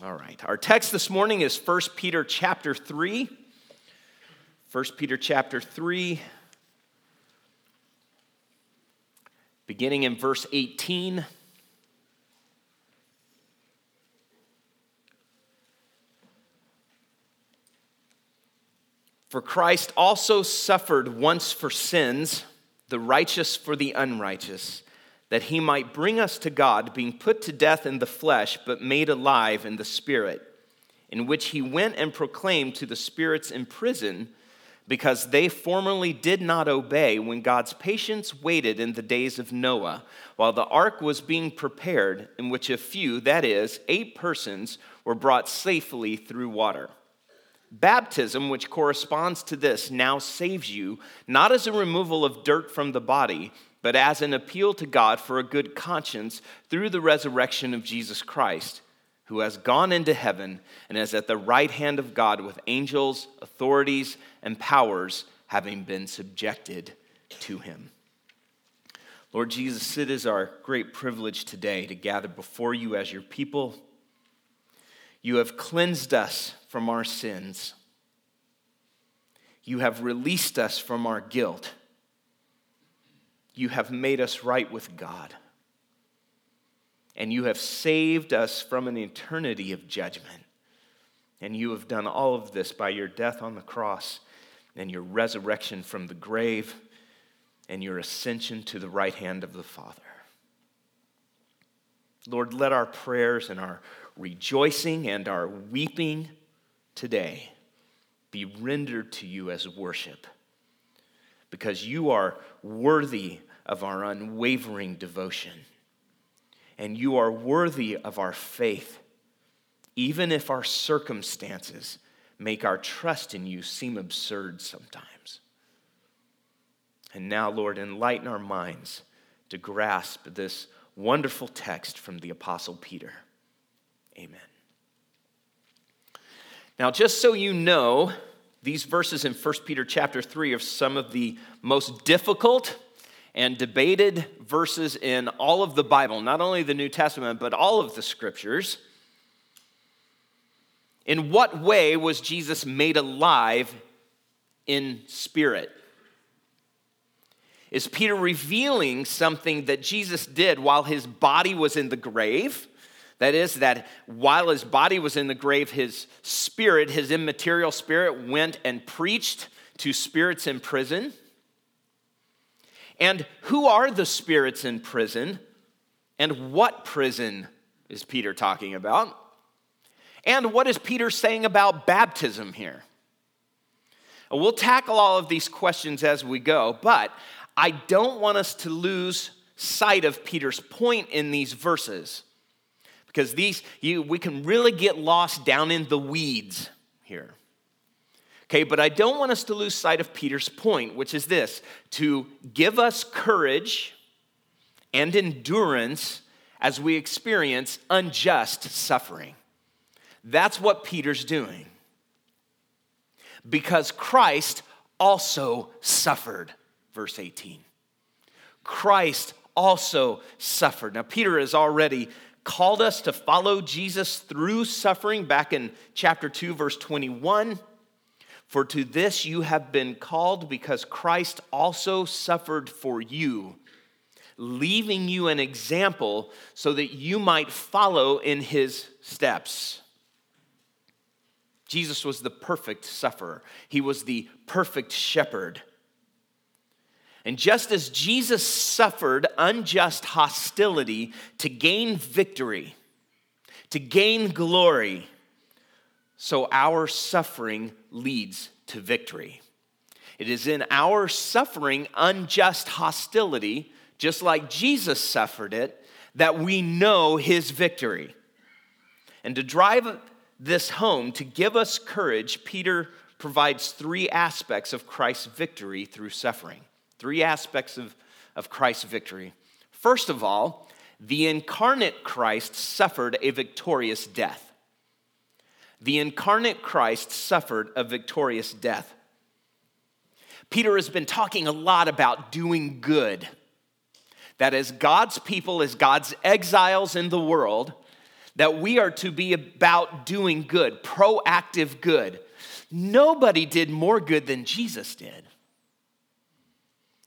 All right. Our text this morning is 1 Peter chapter 3. 1 Peter chapter 3, beginning in verse 18. For Christ also suffered once for sins, the righteous for the unrighteous that he might bring us to God, being put to death in the flesh, but made alive in the spirit, in which he went and proclaimed to the spirits in prison, because they formerly did not obey when God's patience waited in the days of Noah, while the ark was being prepared, in which a few, that is, eight persons, were brought safely through water. Baptism, which corresponds to this, now saves you, not as a removal of dirt from the body but as an appeal to God for a good conscience through the resurrection of Jesus Christ, who has gone into heaven and is at the right hand of God with angels, authorities, and powers having been subjected to him. Lord Jesus, it is our great privilege today to gather before you as your people. You have cleansed us from our sins. You have released us from our guilt you have made us right with God. And you have saved us from an eternity of judgment. And you have done all of this by your death on the cross and your resurrection from the grave and your ascension to the right hand of the Father. Lord, let our prayers and our rejoicing and our weeping today be rendered to you as worship because you are worthy of our unwavering devotion. And you are worthy of our faith, even if our circumstances make our trust in you seem absurd sometimes. And now, Lord, enlighten our minds to grasp this wonderful text from the Apostle Peter. Amen. Now, just so you know, these verses in 1 Peter chapter 3 are some of the most difficult and debated verses in all of the Bible, not only the New Testament, but all of the scriptures. In what way was Jesus made alive in spirit? Is Peter revealing something that Jesus did while his body was in the grave? That is, that while his body was in the grave, his spirit, his immaterial spirit, went and preached to spirits in prison. And who are the spirits in prison? And what prison is Peter talking about? And what is Peter saying about baptism here? We'll tackle all of these questions as we go, but I don't want us to lose sight of Peter's point in these verses because these you, we can really get lost down in the weeds here. Okay, but I don't want us to lose sight of Peter's point, which is this to give us courage and endurance as we experience unjust suffering. That's what Peter's doing. Because Christ also suffered, verse 18. Christ also suffered. Now, Peter has already called us to follow Jesus through suffering back in chapter 2, verse 21. For to this you have been called because Christ also suffered for you, leaving you an example so that you might follow in his steps. Jesus was the perfect sufferer, he was the perfect shepherd. And just as Jesus suffered unjust hostility to gain victory, to gain glory, so our suffering leads to victory. It is in our suffering unjust hostility, just like Jesus suffered it, that we know his victory. And to drive this home, to give us courage, Peter provides three aspects of Christ's victory through suffering. Three aspects of, of Christ's victory. First of all, the incarnate Christ suffered a victorious death the incarnate Christ suffered a victorious death. Peter has been talking a lot about doing good. That as God's people, as God's exiles in the world, that we are to be about doing good, proactive good. Nobody did more good than Jesus did.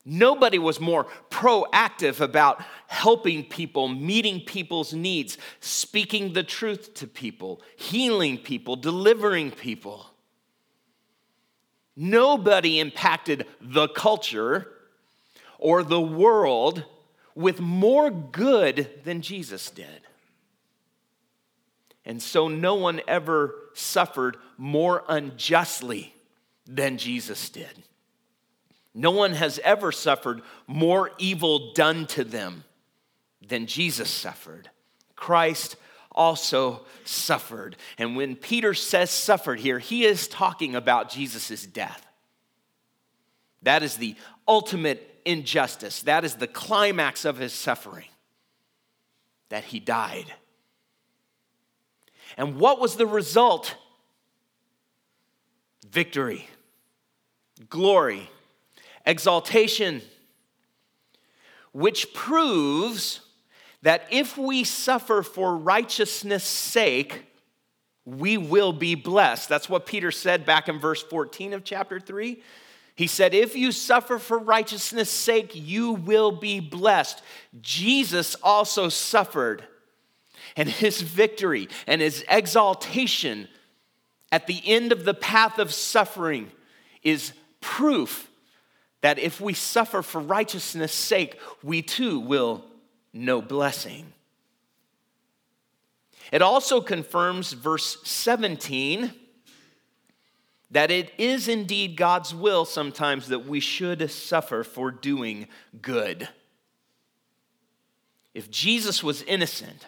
Nobody was more proactive about helping people, meeting people's needs, speaking the truth to people, healing people, delivering people. Nobody impacted the culture or the world with more good than Jesus did. And so no one ever suffered more unjustly than Jesus did. No one has ever suffered more evil done to them than Jesus suffered. Christ also suffered. And when Peter says suffered here, he is talking about Jesus' death. That is the ultimate injustice. That is the climax of his suffering, that he died. And what was the result? Victory, glory, exaltation, which proves that if we suffer for righteousness' sake, we will be blessed. That's what Peter said back in verse 14 of chapter 3. He said, If you suffer for righteousness' sake, you will be blessed. Jesus also suffered, and his victory and his exaltation at the end of the path of suffering is proof that if we suffer for righteousness' sake, we too will know blessing. It also confirms verse 17 that it is indeed God's will sometimes that we should suffer for doing good. If Jesus was innocent,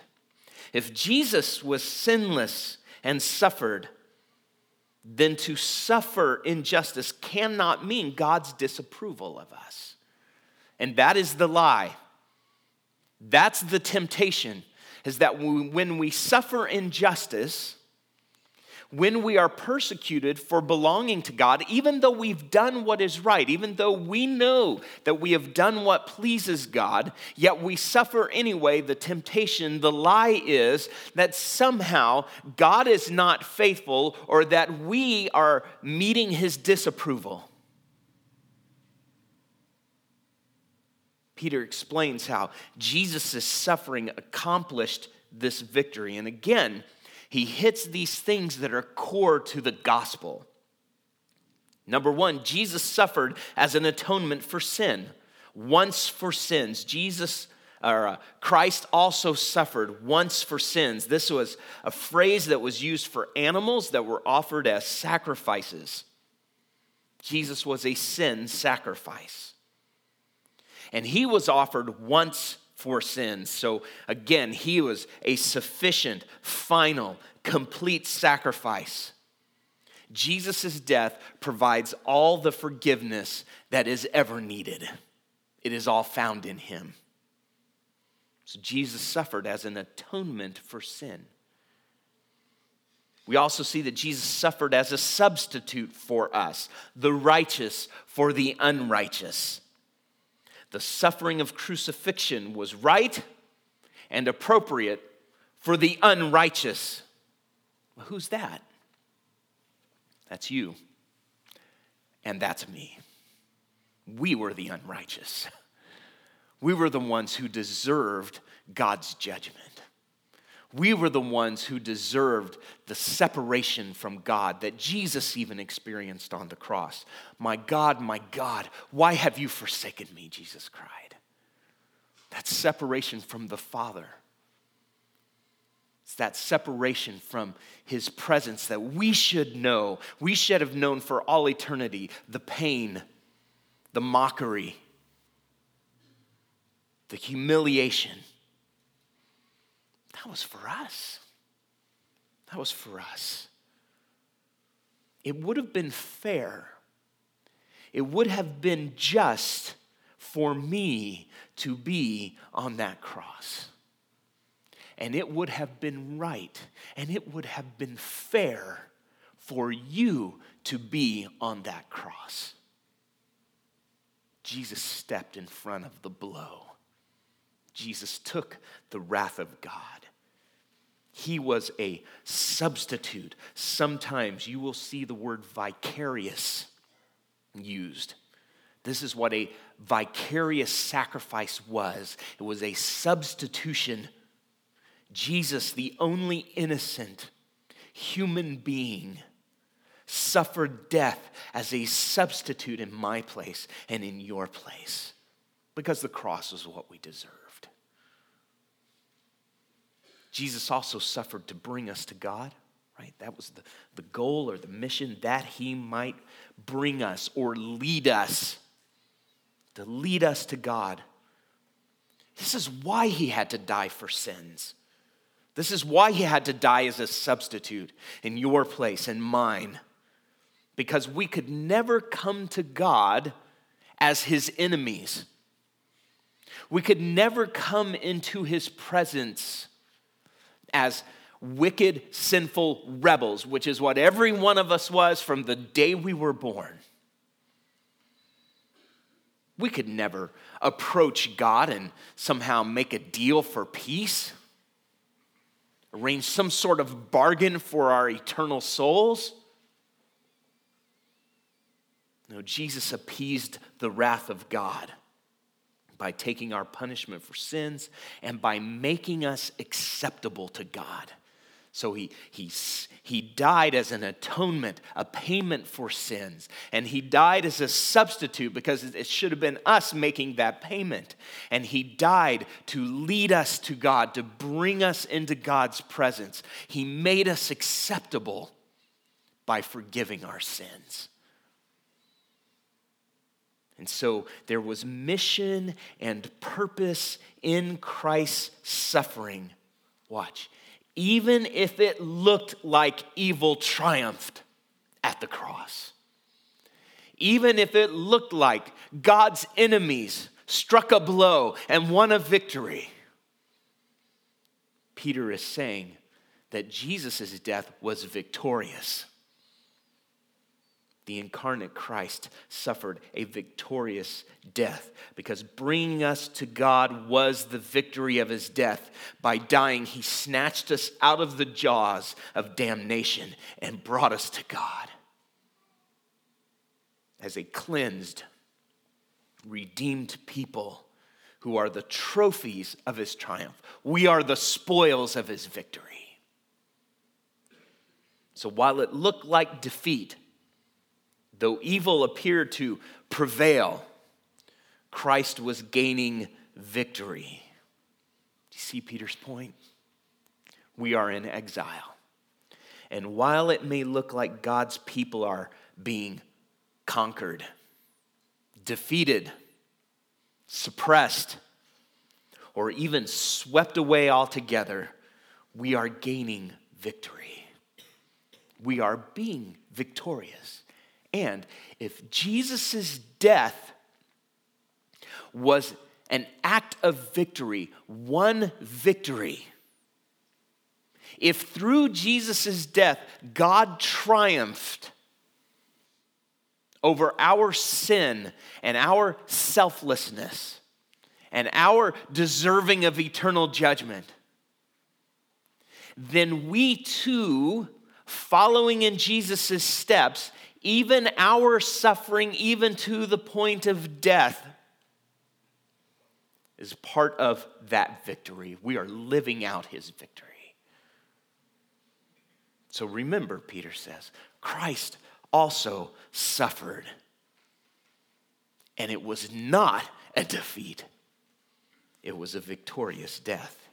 if Jesus was sinless and suffered, then to suffer injustice cannot mean God's disapproval of us. And that is the lie. That's the temptation, is that when we suffer injustice, when we are persecuted for belonging to God, even though we've done what is right, even though we know that we have done what pleases God, yet we suffer anyway, the temptation, the lie is that somehow God is not faithful or that we are meeting his disapproval. Peter explains how Jesus' suffering accomplished this victory. And again, he hits these things that are core to the gospel. Number one, Jesus suffered as an atonement for sin, once for sins. Jesus or uh, Christ also suffered once for sins. This was a phrase that was used for animals that were offered as sacrifices. Jesus was a sin sacrifice. And he was offered once for sins. So again, he was a sufficient, final, complete sacrifice. Jesus' death provides all the forgiveness that is ever needed. It is all found in him. So Jesus suffered as an atonement for sin. We also see that Jesus suffered as a substitute for us, the righteous for the unrighteous. The suffering of crucifixion was right and appropriate for the unrighteous. Well, who's that? That's you. And that's me. We were the unrighteous. We were the ones who deserved God's judgment. We were the ones who deserved the separation from God that Jesus even experienced on the cross. My God, my God, why have you forsaken me? Jesus cried. That separation from the Father. It's that separation from His presence that we should know. We should have known for all eternity the pain, the mockery, the humiliation that was for us. That was for us. It would have been fair. It would have been just for me to be on that cross. And it would have been right and it would have been fair for you to be on that cross. Jesus stepped in front of the blow. Jesus took the wrath of God. He was a substitute. Sometimes you will see the word vicarious used. This is what a vicarious sacrifice was it was a substitution. Jesus, the only innocent human being, suffered death as a substitute in my place and in your place because the cross was what we deserved. Jesus also suffered to bring us to God, right? That was the, the goal or the mission that he might bring us or lead us, to lead us to God. This is why he had to die for sins. This is why he had to die as a substitute in your place and mine. Because we could never come to God as his enemies. We could never come into his presence as wicked, sinful rebels, which is what every one of us was from the day we were born. We could never approach God and somehow make a deal for peace, arrange some sort of bargain for our eternal souls. No, Jesus appeased the wrath of God by taking our punishment for sins and by making us acceptable to God. So he, he, he died as an atonement, a payment for sins. And he died as a substitute because it should have been us making that payment. And he died to lead us to God, to bring us into God's presence. He made us acceptable by forgiving our sins. And so there was mission and purpose in Christ's suffering. Watch even if it looked like evil triumphed at the cross. Even if it looked like God's enemies struck a blow and won a victory. Peter is saying that Jesus' death was victorious the incarnate Christ suffered a victorious death because bringing us to God was the victory of his death. By dying, he snatched us out of the jaws of damnation and brought us to God as a cleansed, redeemed people who are the trophies of his triumph. We are the spoils of his victory. So while it looked like defeat, Though evil appeared to prevail, Christ was gaining victory. Do you see Peter's point? We are in exile. And while it may look like God's people are being conquered, defeated, suppressed, or even swept away altogether, we are gaining victory. We are being victorious. And if Jesus' death was an act of victory, one victory, if through Jesus' death God triumphed over our sin and our selflessness and our deserving of eternal judgment, then we too, following in Jesus' steps, even our suffering, even to the point of death, is part of that victory. We are living out his victory. So remember, Peter says, Christ also suffered. And it was not a defeat, it was a victorious death.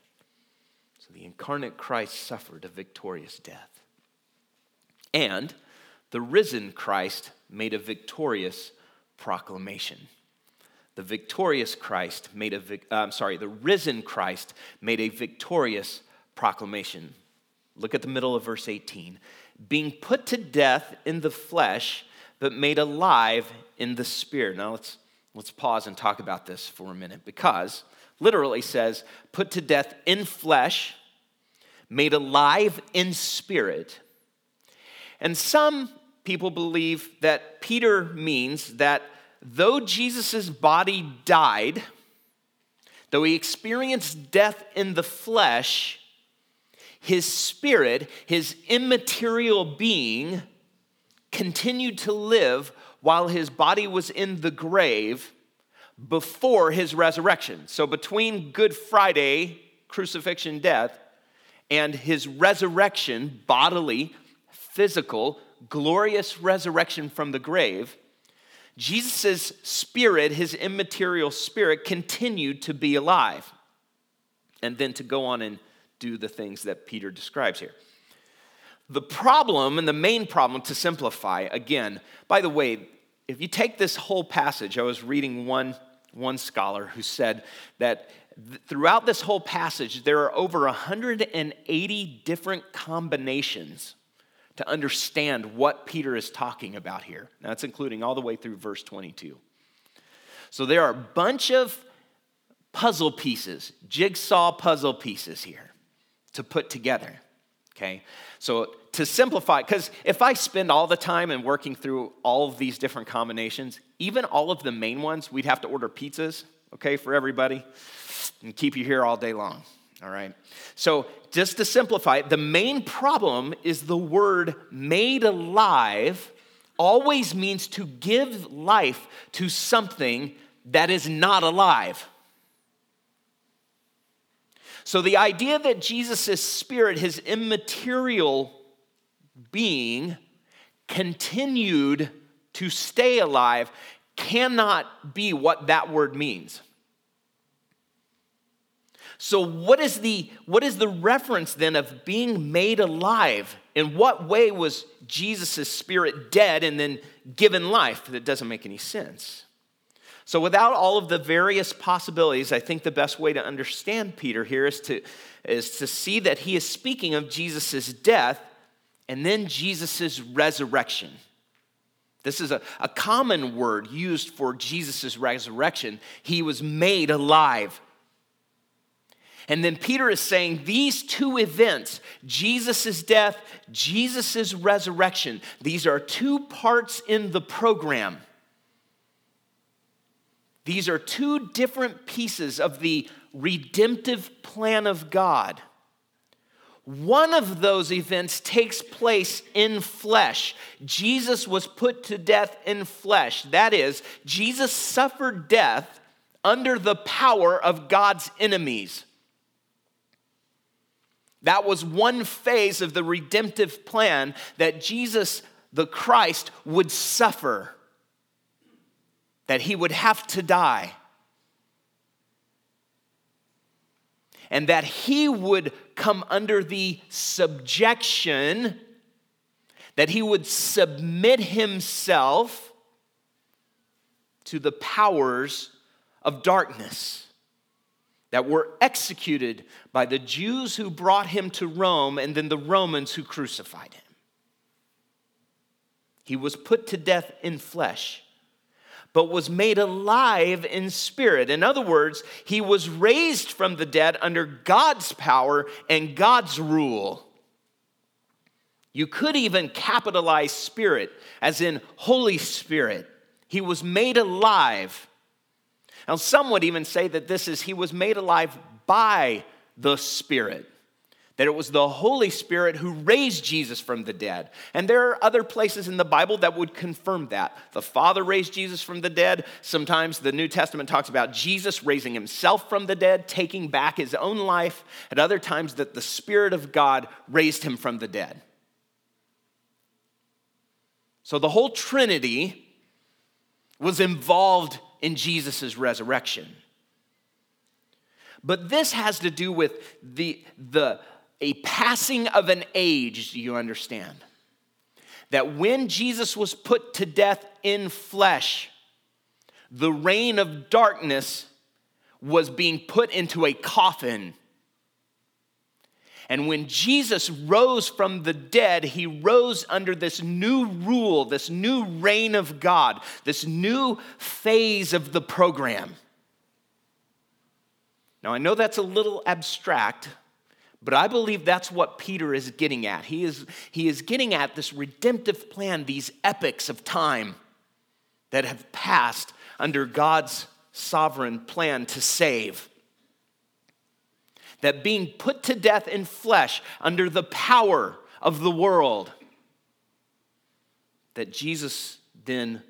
So the incarnate Christ suffered a victorious death. And the risen Christ made a victorious proclamation. The victorious Christ made a, uh, I'm sorry, the risen Christ made a victorious proclamation. Look at the middle of verse 18. Being put to death in the flesh, but made alive in the spirit. Now let's, let's pause and talk about this for a minute because literally says, put to death in flesh, made alive in spirit. And some people believe that Peter means that though Jesus' body died, though he experienced death in the flesh, his spirit, his immaterial being, continued to live while his body was in the grave before his resurrection. So between Good Friday, crucifixion, death, and his resurrection, bodily, physical, glorious resurrection from the grave, Jesus' spirit, his immaterial spirit, continued to be alive and then to go on and do the things that Peter describes here. The problem, and the main problem to simplify, again, by the way, if you take this whole passage, I was reading one, one scholar who said that th- throughout this whole passage, there are over 180 different combinations to understand what Peter is talking about here. Now, that's including all the way through verse 22. So there are a bunch of puzzle pieces, jigsaw puzzle pieces here to put together. Okay? So to simplify, because if I spend all the time and working through all of these different combinations, even all of the main ones, we'd have to order pizzas, okay, for everybody, and keep you here all day long. All right. So, just to simplify, the main problem is the word made alive always means to give life to something that is not alive. So, the idea that Jesus' spirit, his immaterial being, continued to stay alive cannot be what that word means. So, what is, the, what is the reference then of being made alive? In what way was Jesus' spirit dead and then given life? That doesn't make any sense. So, without all of the various possibilities, I think the best way to understand Peter here is to, is to see that he is speaking of Jesus' death and then Jesus' resurrection. This is a, a common word used for Jesus' resurrection. He was made alive. And then Peter is saying these two events, Jesus' death, Jesus' resurrection, these are two parts in the program. These are two different pieces of the redemptive plan of God. One of those events takes place in flesh. Jesus was put to death in flesh. That is, Jesus suffered death under the power of God's enemies. That was one phase of the redemptive plan that Jesus, the Christ, would suffer, that he would have to die, and that he would come under the subjection, that he would submit himself to the powers of darkness that were executed by the Jews who brought him to Rome and then the Romans who crucified him. He was put to death in flesh, but was made alive in spirit. In other words, he was raised from the dead under God's power and God's rule. You could even capitalize spirit, as in Holy Spirit. He was made alive now, some would even say that this is, he was made alive by the Spirit. That it was the Holy Spirit who raised Jesus from the dead. And there are other places in the Bible that would confirm that. The Father raised Jesus from the dead. Sometimes the New Testament talks about Jesus raising himself from the dead, taking back his own life. At other times, that the Spirit of God raised him from the dead. So the whole Trinity was involved in Jesus' resurrection. But this has to do with the, the, a passing of an age, do you understand? That when Jesus was put to death in flesh, the reign of darkness was being put into a coffin and when Jesus rose from the dead, he rose under this new rule, this new reign of God, this new phase of the program. Now, I know that's a little abstract, but I believe that's what Peter is getting at. He is, he is getting at this redemptive plan, these epochs of time that have passed under God's sovereign plan to save. That being put to death in flesh under the power of the world, that Jesus then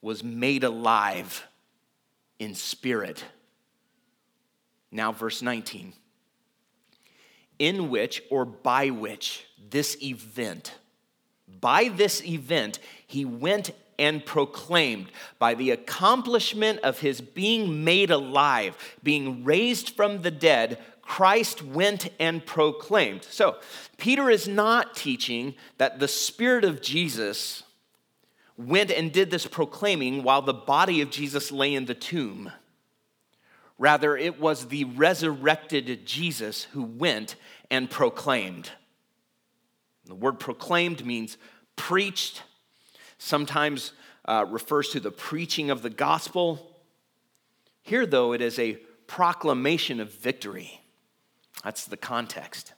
was made alive in spirit. Now, verse 19. In which or by which this event, by this event, he went and proclaimed by the accomplishment of his being made alive, being raised from the dead, Christ went and proclaimed. So, Peter is not teaching that the Spirit of Jesus went and did this proclaiming while the body of Jesus lay in the tomb. Rather, it was the resurrected Jesus who went and proclaimed. The word proclaimed means preached, sometimes uh, refers to the preaching of the gospel. Here, though, it is a proclamation of victory. That's the context.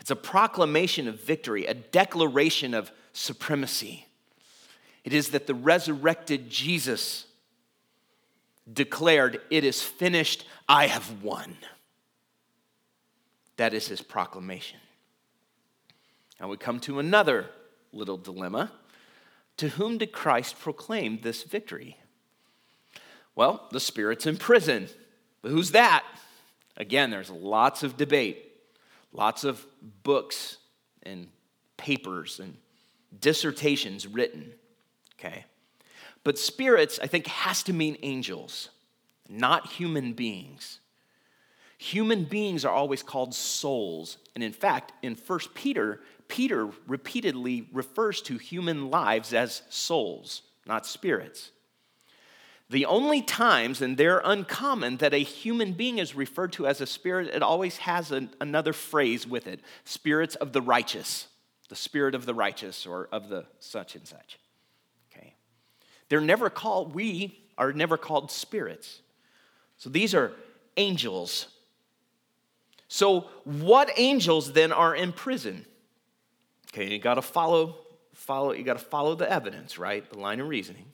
It's a proclamation of victory, a declaration of supremacy. It is that the resurrected Jesus declared, It is finished, I have won. That is his proclamation. Now we come to another little dilemma. To whom did Christ proclaim this victory? Well, the Spirit's in prison. But who's that? Again, there's lots of debate, lots of books and papers and dissertations written. Okay? But spirits, I think, has to mean angels, not human beings. Human beings are always called souls. And in fact, in 1 Peter, Peter repeatedly refers to human lives as souls, not spirits. The only times, and they're uncommon, that a human being is referred to as a spirit, it always has an, another phrase with it spirits of the righteous, the spirit of the righteous, or of the such and such. Okay. They're never called, we are never called spirits. So these are angels. So, what angels then are in prison? Okay, you got to follow, follow, you got to follow the evidence, right? The line of reasoning.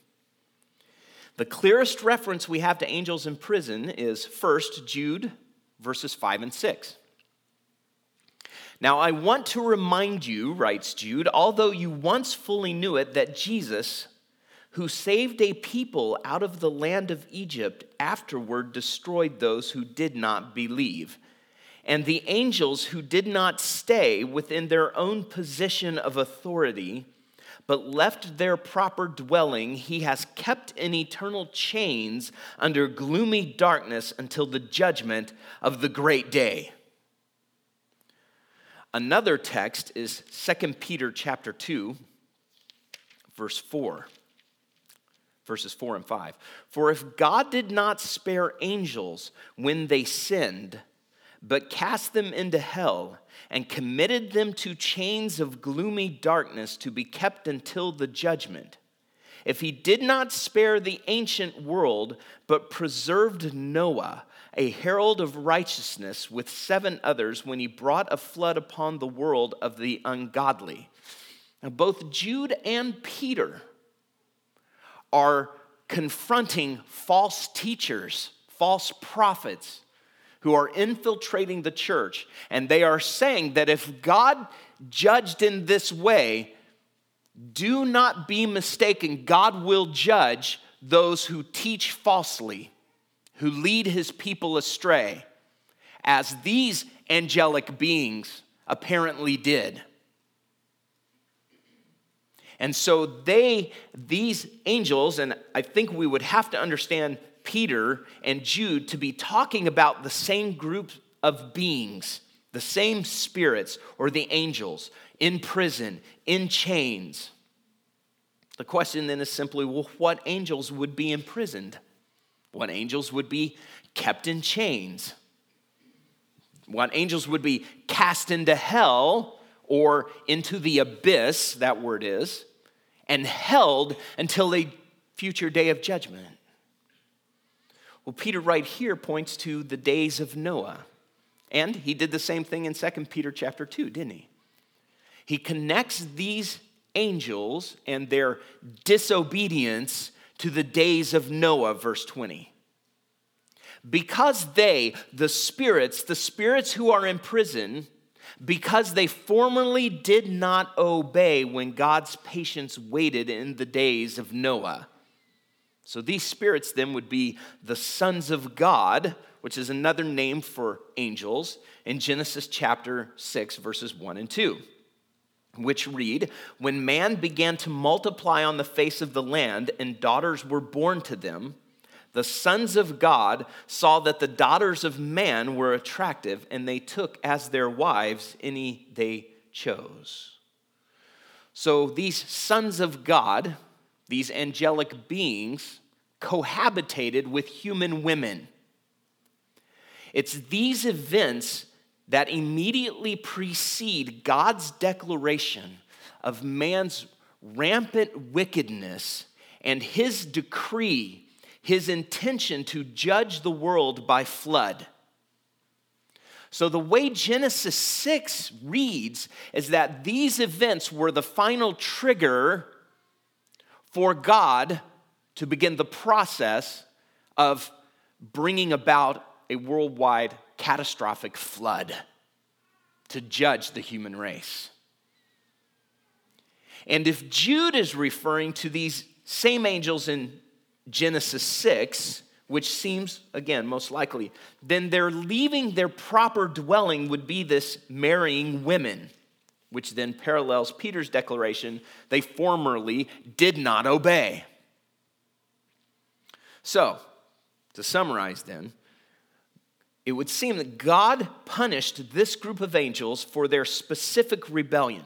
The clearest reference we have to angels in prison is first Jude verses 5 and 6. Now, I want to remind you, writes Jude, although you once fully knew it, that Jesus, who saved a people out of the land of Egypt, afterward destroyed those who did not believe. And the angels who did not stay within their own position of authority, but left their proper dwelling, he has kept in eternal chains under gloomy darkness until the judgment of the great day. Another text is 2 Peter chapter 2 verse 4 verses 4 and 5. For if God did not spare angels when they sinned, but cast them into hell and committed them to chains of gloomy darkness to be kept until the judgment. If he did not spare the ancient world, but preserved Noah, a herald of righteousness, with seven others, when he brought a flood upon the world of the ungodly. Now, both Jude and Peter are confronting false teachers, false prophets who are infiltrating the church, and they are saying that if God judged in this way, do not be mistaken, God will judge those who teach falsely, who lead his people astray, as these angelic beings apparently did. And so they, these angels, and I think we would have to understand Peter and Jude to be talking about the same group of beings, the same spirits or the angels in prison, in chains. The question then is simply well, what angels would be imprisoned? What angels would be kept in chains? What angels would be cast into hell or into the abyss, that word is, and held until a future day of judgment? Well, Peter right here points to the days of Noah. And he did the same thing in 2 Peter chapter 2, didn't he? He connects these angels and their disobedience to the days of Noah, verse 20. because they, the spirits, the spirits who are in prison, because they formerly did not obey when God's patience waited in the days of Noah. So these spirits then would be the sons of God, which is another name for angels, in Genesis chapter 6, verses 1 and 2, which read When man began to multiply on the face of the land and daughters were born to them, the sons of God saw that the daughters of man were attractive, and they took as their wives any they chose. So these sons of God, these angelic beings, cohabitated with human women. It's these events that immediately precede God's declaration of man's rampant wickedness and his decree his intention to judge the world by flood. So, the way Genesis 6 reads is that these events were the final trigger for God to begin the process of bringing about a worldwide catastrophic flood to judge the human race. And if Jude is referring to these same angels in Genesis 6, which seems, again, most likely, then their leaving their proper dwelling would be this marrying women, which then parallels Peter's declaration they formerly did not obey. So, to summarize then, it would seem that God punished this group of angels for their specific rebellion,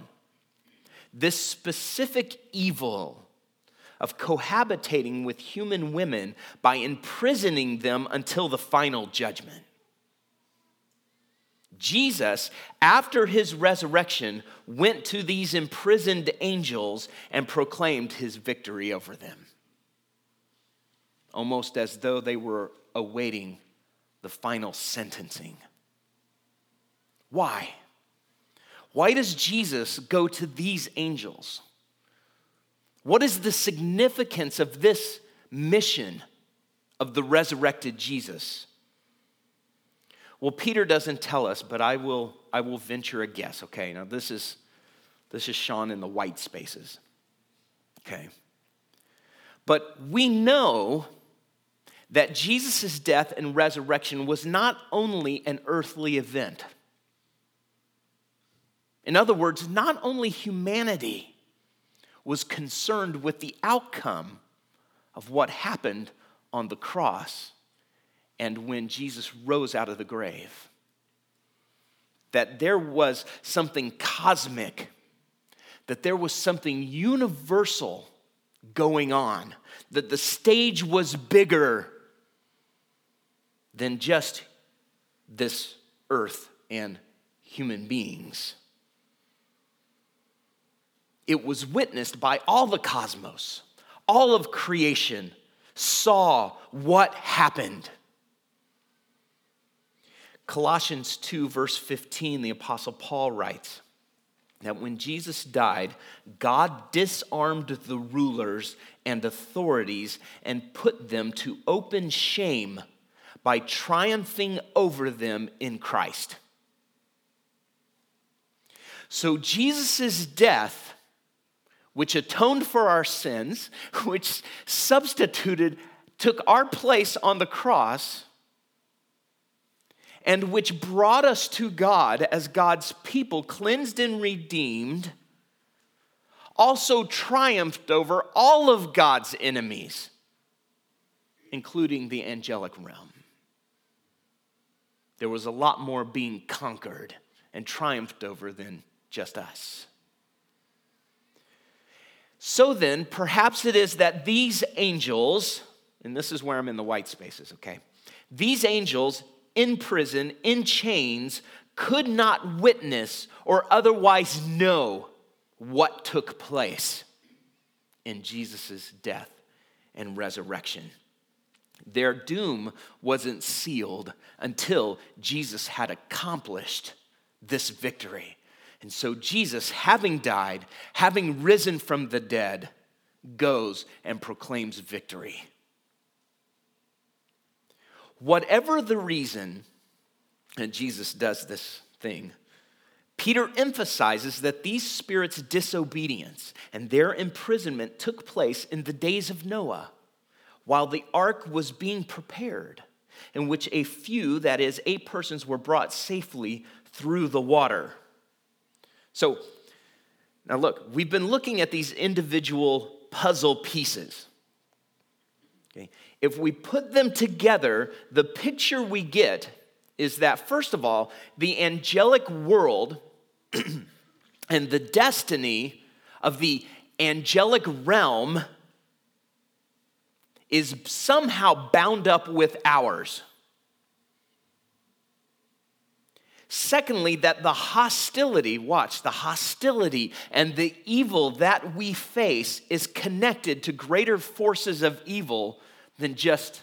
this specific evil of cohabitating with human women by imprisoning them until the final judgment. Jesus, after his resurrection, went to these imprisoned angels and proclaimed his victory over them, almost as though they were awaiting the final sentencing. Why? Why does Jesus go to these angels? What is the significance of this mission of the resurrected Jesus? Well, Peter doesn't tell us, but I will, I will venture a guess. Okay, now this is, this is Sean in the white spaces. Okay. But we know that Jesus' death and resurrection was not only an earthly event. In other words, not only humanity was concerned with the outcome of what happened on the cross and when Jesus rose out of the grave. That there was something cosmic, that there was something universal going on, that the stage was bigger than just this earth and human beings it was witnessed by all the cosmos, all of creation saw what happened. Colossians 2, verse 15, the Apostle Paul writes that when Jesus died, God disarmed the rulers and authorities and put them to open shame by triumphing over them in Christ. So Jesus' death which atoned for our sins, which substituted, took our place on the cross, and which brought us to God as God's people, cleansed and redeemed, also triumphed over all of God's enemies, including the angelic realm. There was a lot more being conquered and triumphed over than just us. So then, perhaps it is that these angels, and this is where I'm in the white spaces, okay? These angels in prison, in chains, could not witness or otherwise know what took place in Jesus' death and resurrection. Their doom wasn't sealed until Jesus had accomplished this victory. And so Jesus, having died, having risen from the dead, goes and proclaims victory. Whatever the reason, and Jesus does this thing, Peter emphasizes that these spirits' disobedience and their imprisonment took place in the days of Noah while the ark was being prepared, in which a few, that is, eight persons, were brought safely through the water. So, now look, we've been looking at these individual puzzle pieces. Okay? If we put them together, the picture we get is that, first of all, the angelic world and the destiny of the angelic realm is somehow bound up with ours. Secondly, that the hostility, watch, the hostility and the evil that we face is connected to greater forces of evil than just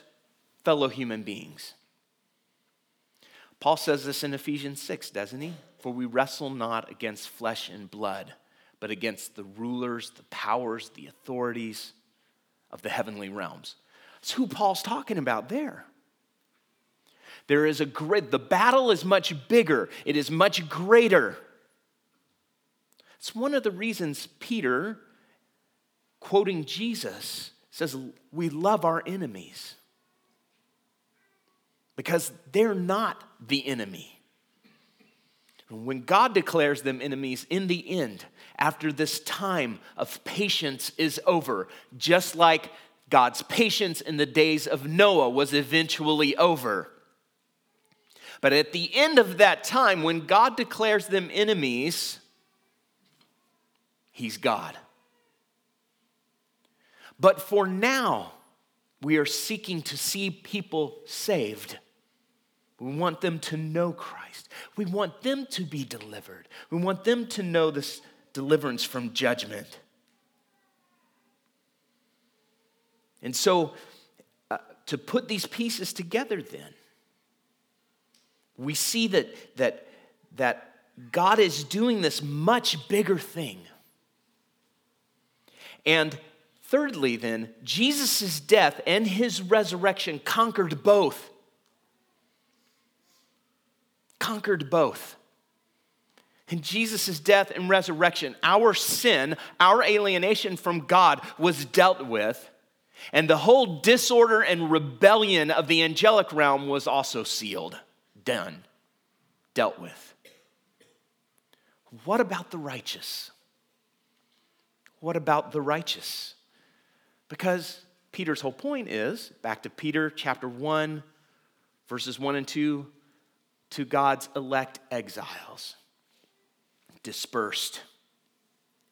fellow human beings. Paul says this in Ephesians 6, doesn't he? For we wrestle not against flesh and blood, but against the rulers, the powers, the authorities of the heavenly realms. That's who Paul's talking about there. There is a grid, the battle is much bigger, it is much greater. It's one of the reasons Peter, quoting Jesus, says, We love our enemies. Because they're not the enemy. When God declares them enemies in the end, after this time of patience is over, just like God's patience in the days of Noah was eventually over. But at the end of that time, when God declares them enemies, He's God. But for now, we are seeking to see people saved. We want them to know Christ. We want them to be delivered. We want them to know this deliverance from judgment. And so, uh, to put these pieces together, then, we see that, that, that God is doing this much bigger thing. And thirdly, then, Jesus' death and his resurrection conquered both conquered both. In Jesus' death and resurrection, our sin, our alienation from God was dealt with, and the whole disorder and rebellion of the angelic realm was also sealed, done, dealt with. What about the righteous? What about the righteous? Because Peter's whole point is back to Peter chapter 1, verses 1 and 2 to God's elect exiles dispersed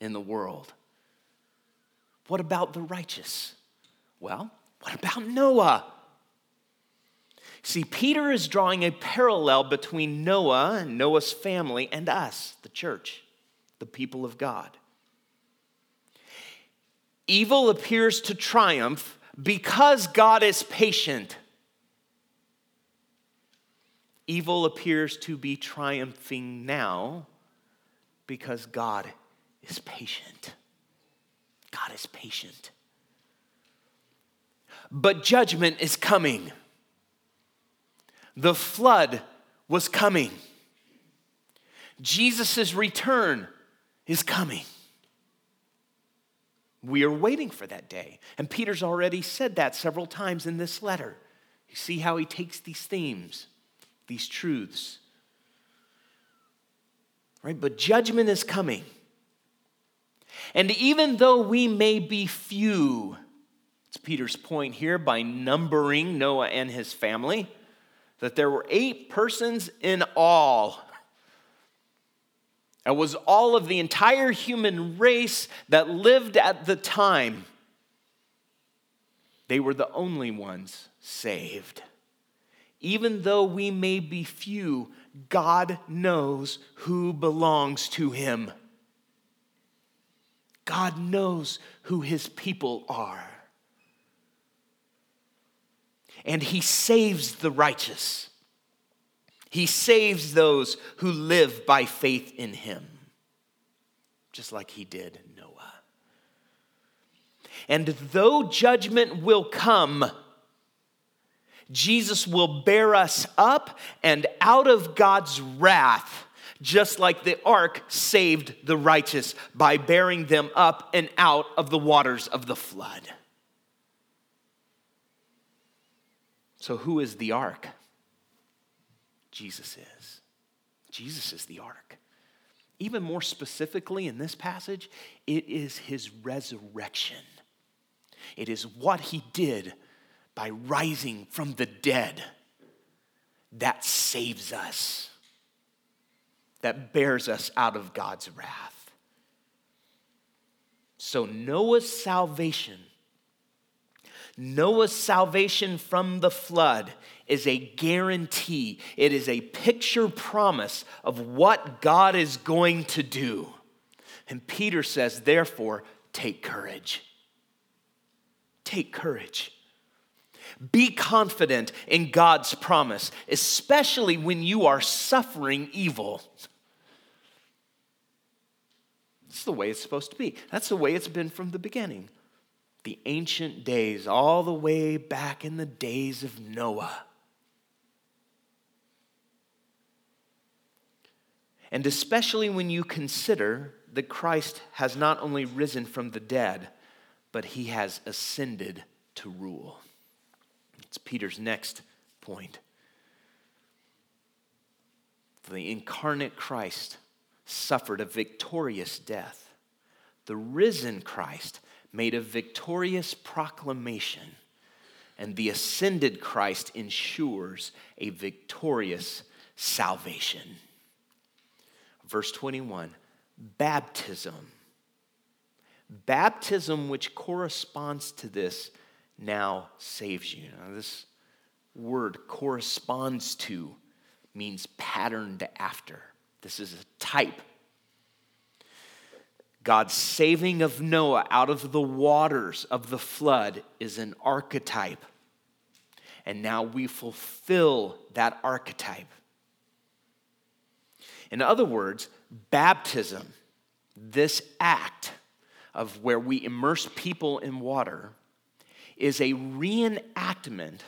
in the world. What about the righteous? Well, what about Noah? See, Peter is drawing a parallel between Noah and Noah's family and us, the church, the people of God. Evil appears to triumph because God is patient Evil appears to be triumphing now because God is patient. God is patient. But judgment is coming. The flood was coming. Jesus' return is coming. We are waiting for that day. And Peter's already said that several times in this letter. You see how he takes these themes these truths. Right? But judgment is coming. And even though we may be few, it's Peter's point here by numbering Noah and his family, that there were eight persons in all. It was all of the entire human race that lived at the time. They were the only ones saved. Even though we may be few, God knows who belongs to him. God knows who his people are. And he saves the righteous. He saves those who live by faith in him, just like he did Noah. And though judgment will come, Jesus will bear us up and out of God's wrath, just like the ark saved the righteous by bearing them up and out of the waters of the flood. So, who is the ark? Jesus is. Jesus is the ark. Even more specifically in this passage, it is his resurrection. It is what he did by rising from the dead that saves us, that bears us out of God's wrath. So Noah's salvation, Noah's salvation from the flood is a guarantee, it is a picture promise of what God is going to do. And Peter says, therefore, take courage. Take courage. Be confident in God's promise, especially when you are suffering evil. That's the way it's supposed to be. That's the way it's been from the beginning. The ancient days, all the way back in the days of Noah. And especially when you consider that Christ has not only risen from the dead, but he has ascended to rule. It's Peter's next point. The incarnate Christ suffered a victorious death. The risen Christ made a victorious proclamation, and the ascended Christ ensures a victorious salvation. Verse 21 baptism. Baptism, which corresponds to this, now saves you. Now, this word corresponds to means patterned after. This is a type. God's saving of Noah out of the waters of the flood is an archetype. And now we fulfill that archetype. In other words, baptism, this act of where we immerse people in water, is a reenactment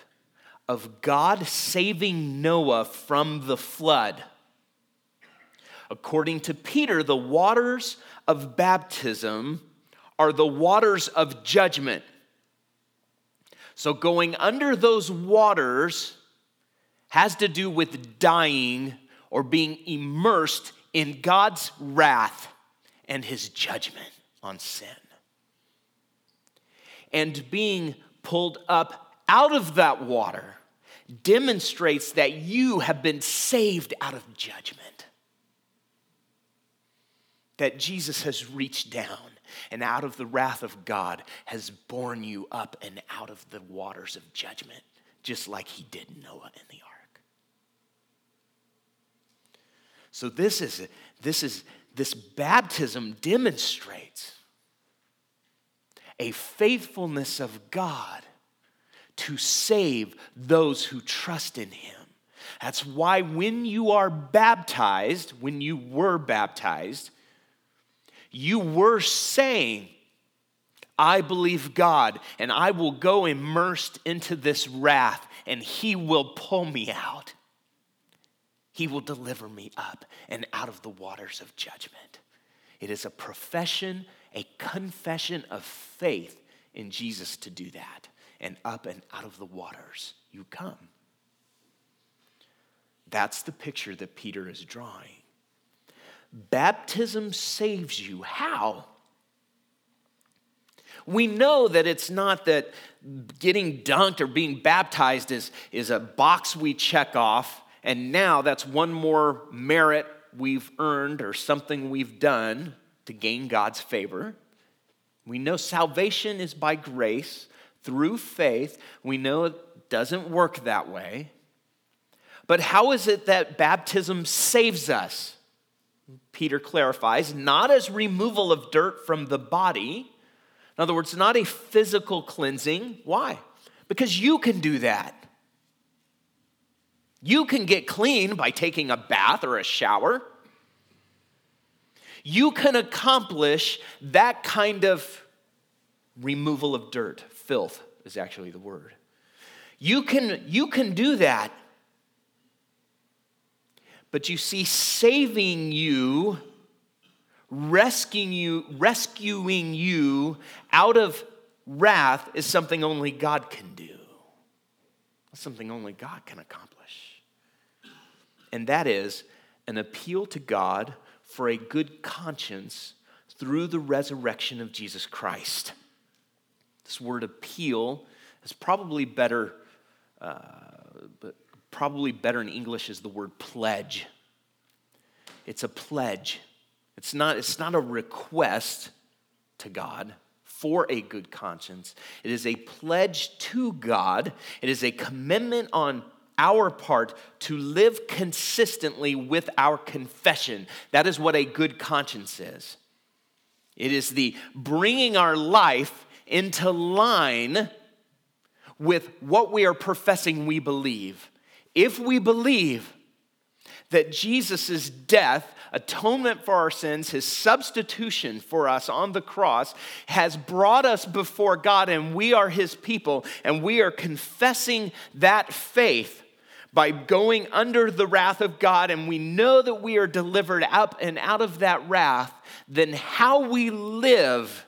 of God saving Noah from the flood. According to Peter, the waters of baptism are the waters of judgment. So, going under those waters has to do with dying or being immersed in God's wrath and his judgment on sin and being pulled up out of that water demonstrates that you have been saved out of judgment. That Jesus has reached down and out of the wrath of God has borne you up and out of the waters of judgment, just like he did Noah in the ark. So this is this is this baptism demonstrates a faithfulness of God to save those who trust in Him. That's why when you are baptized, when you were baptized, you were saying, I believe God, and I will go immersed into this wrath, and He will pull me out. He will deliver me up and out of the waters of judgment. It is a profession a confession of faith in Jesus to do that. And up and out of the waters you come. That's the picture that Peter is drawing. Baptism saves you. How? We know that it's not that getting dunked or being baptized is, is a box we check off, and now that's one more merit we've earned or something we've done to gain God's favor. We know salvation is by grace through faith. We know it doesn't work that way. But how is it that baptism saves us? Peter clarifies not as removal of dirt from the body. In other words, not a physical cleansing. Why? Because you can do that. You can get clean by taking a bath or a shower you can accomplish that kind of removal of dirt. Filth is actually the word. You can, you can do that. But you see, saving you, rescuing you, rescuing you out of wrath is something only God can do. That's something only God can accomplish. And that is an appeal to God for a good conscience through the resurrection of Jesus Christ. This word appeal is probably better, uh, probably better in English is the word pledge. It's a pledge. It's not, it's not a request to God for a good conscience. It is a pledge to God. It is a commitment on our part to live consistently with our confession. That is what a good conscience is. It is the bringing our life into line with what we are professing we believe. If we believe that Jesus' death, atonement for our sins, his substitution for us on the cross, has brought us before God and we are his people, and we are confessing that faith by going under the wrath of God, and we know that we are delivered up and out of that wrath, then how we live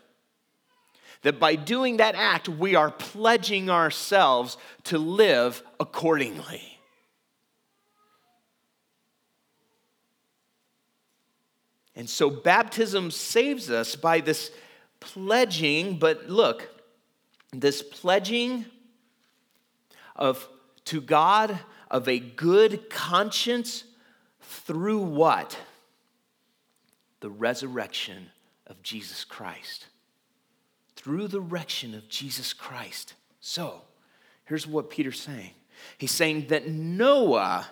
that by doing that act, we are pledging ourselves to live accordingly. And so baptism saves us by this pledging, but look, this pledging of to God of a good conscience through what? The resurrection of Jesus Christ through the resurrection of Jesus Christ. So, here's what Peter's saying He's saying that Noah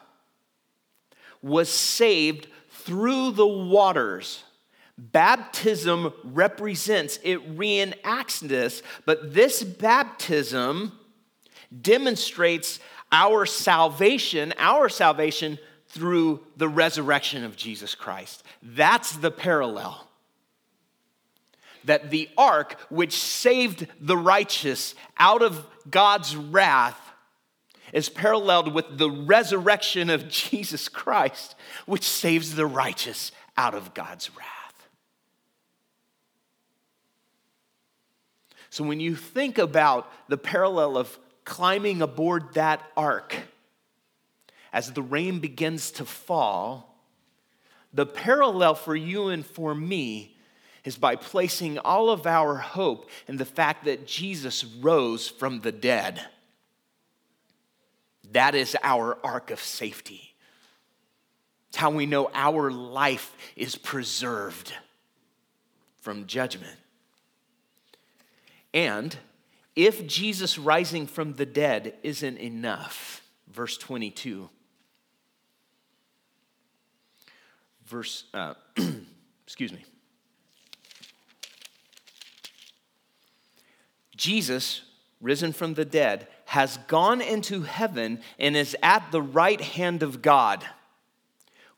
was saved through the waters. Baptism represents, it reenacts this, but this baptism demonstrates our salvation, our salvation through the resurrection of Jesus Christ. That's the parallel that the ark, which saved the righteous out of God's wrath, is paralleled with the resurrection of Jesus Christ, which saves the righteous out of God's wrath. So when you think about the parallel of climbing aboard that ark, as the rain begins to fall, the parallel for you and for me is by placing all of our hope in the fact that Jesus rose from the dead. That is our ark of safety. It's how we know our life is preserved from judgment. And if Jesus rising from the dead isn't enough, verse 22, verse, uh, excuse me, Jesus, risen from the dead, has gone into heaven and is at the right hand of God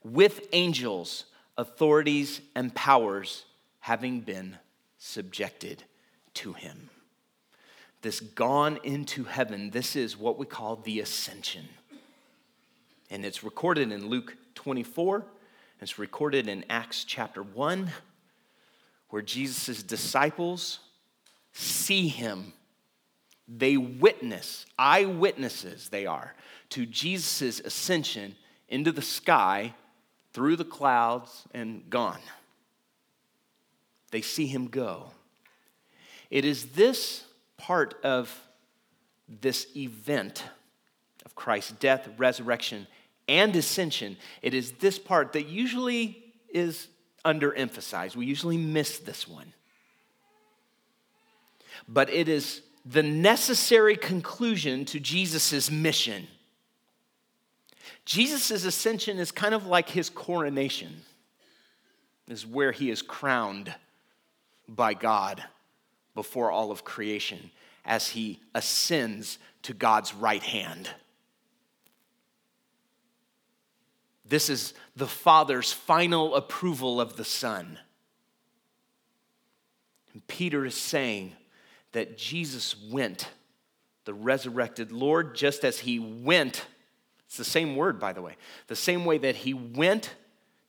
with angels, authorities, and powers having been subjected to him. This gone into heaven, this is what we call the ascension. And it's recorded in Luke 24, it's recorded in Acts chapter 1, where Jesus' disciples see him. They witness, eyewitnesses they are, to Jesus' ascension into the sky through the clouds and gone. They see him go. It is this part of this event of Christ's death, resurrection, and ascension. It is this part that usually is underemphasized. We usually miss this one but it is the necessary conclusion to Jesus' mission. Jesus' ascension is kind of like his coronation, is where he is crowned by God before all of creation as he ascends to God's right hand. This is the Father's final approval of the Son. And Peter is saying, that Jesus went the resurrected Lord, just as he went. It's the same word, by the way. The same way that he went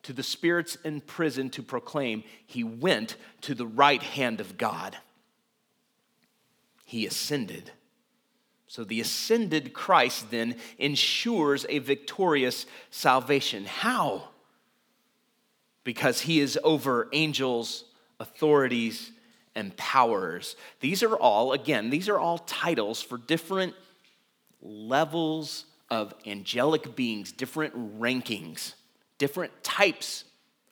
to the spirits in prison to proclaim, he went to the right hand of God. He ascended. So the ascended Christ then ensures a victorious salvation. How? Because he is over angels, authorities, and powers. These are all, again, these are all titles for different levels of angelic beings, different rankings, different types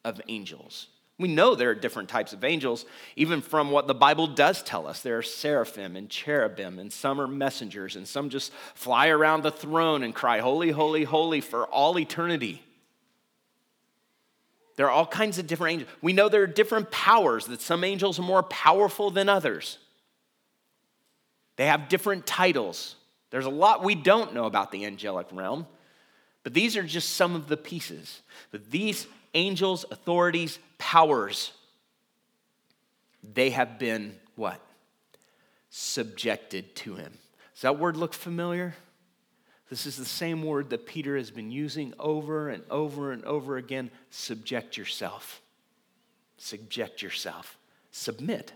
of angels. We know there are different types of angels, even from what the Bible does tell us. There are seraphim and cherubim, and some are messengers, and some just fly around the throne and cry, Holy, holy, holy, for all eternity. There are all kinds of different angels. We know there are different powers, that some angels are more powerful than others. They have different titles. There's a lot we don't know about the angelic realm, but these are just some of the pieces. But these angels, authorities, powers, they have been what? Subjected to him. Does that word look familiar? This is the same word that Peter has been using over and over and over again. Subject yourself. Subject yourself. Submit.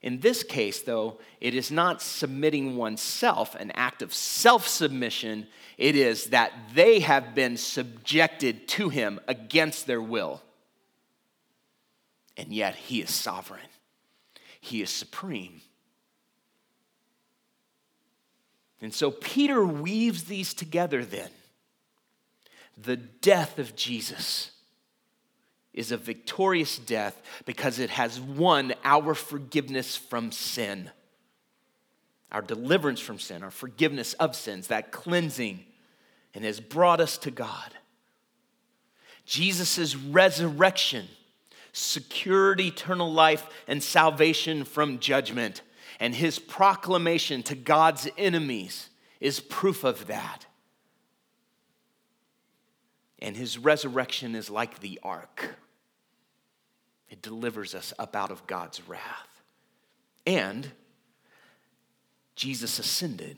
In this case, though, it is not submitting oneself, an act of self submission. It is that they have been subjected to him against their will. And yet, he is sovereign, he is supreme. And so Peter weaves these together then. The death of Jesus is a victorious death because it has won our forgiveness from sin, our deliverance from sin, our forgiveness of sins, that cleansing, and has brought us to God. Jesus' resurrection secured eternal life and salvation from judgment and his proclamation to God's enemies is proof of that. And his resurrection is like the ark. It delivers us up out of God's wrath. And Jesus ascended.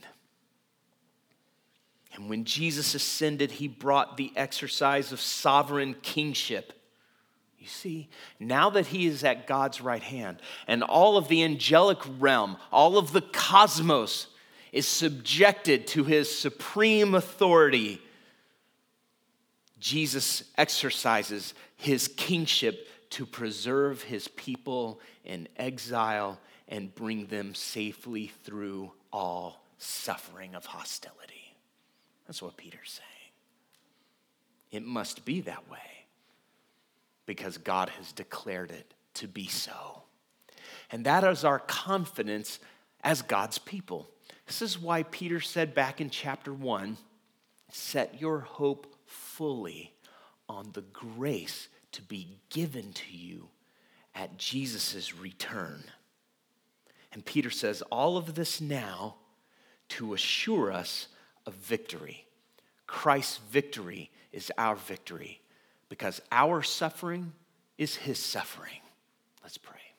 And when Jesus ascended, he brought the exercise of sovereign kingship you see, now that he is at God's right hand and all of the angelic realm, all of the cosmos is subjected to his supreme authority, Jesus exercises his kingship to preserve his people in exile and bring them safely through all suffering of hostility. That's what Peter's saying. It must be that way because God has declared it to be so. And that is our confidence as God's people. This is why Peter said back in chapter 1 set your hope fully on the grace to be given to you at Jesus' return. And Peter says all of this now to assure us of victory. Christ's victory is our victory because our suffering is his suffering. Let's pray.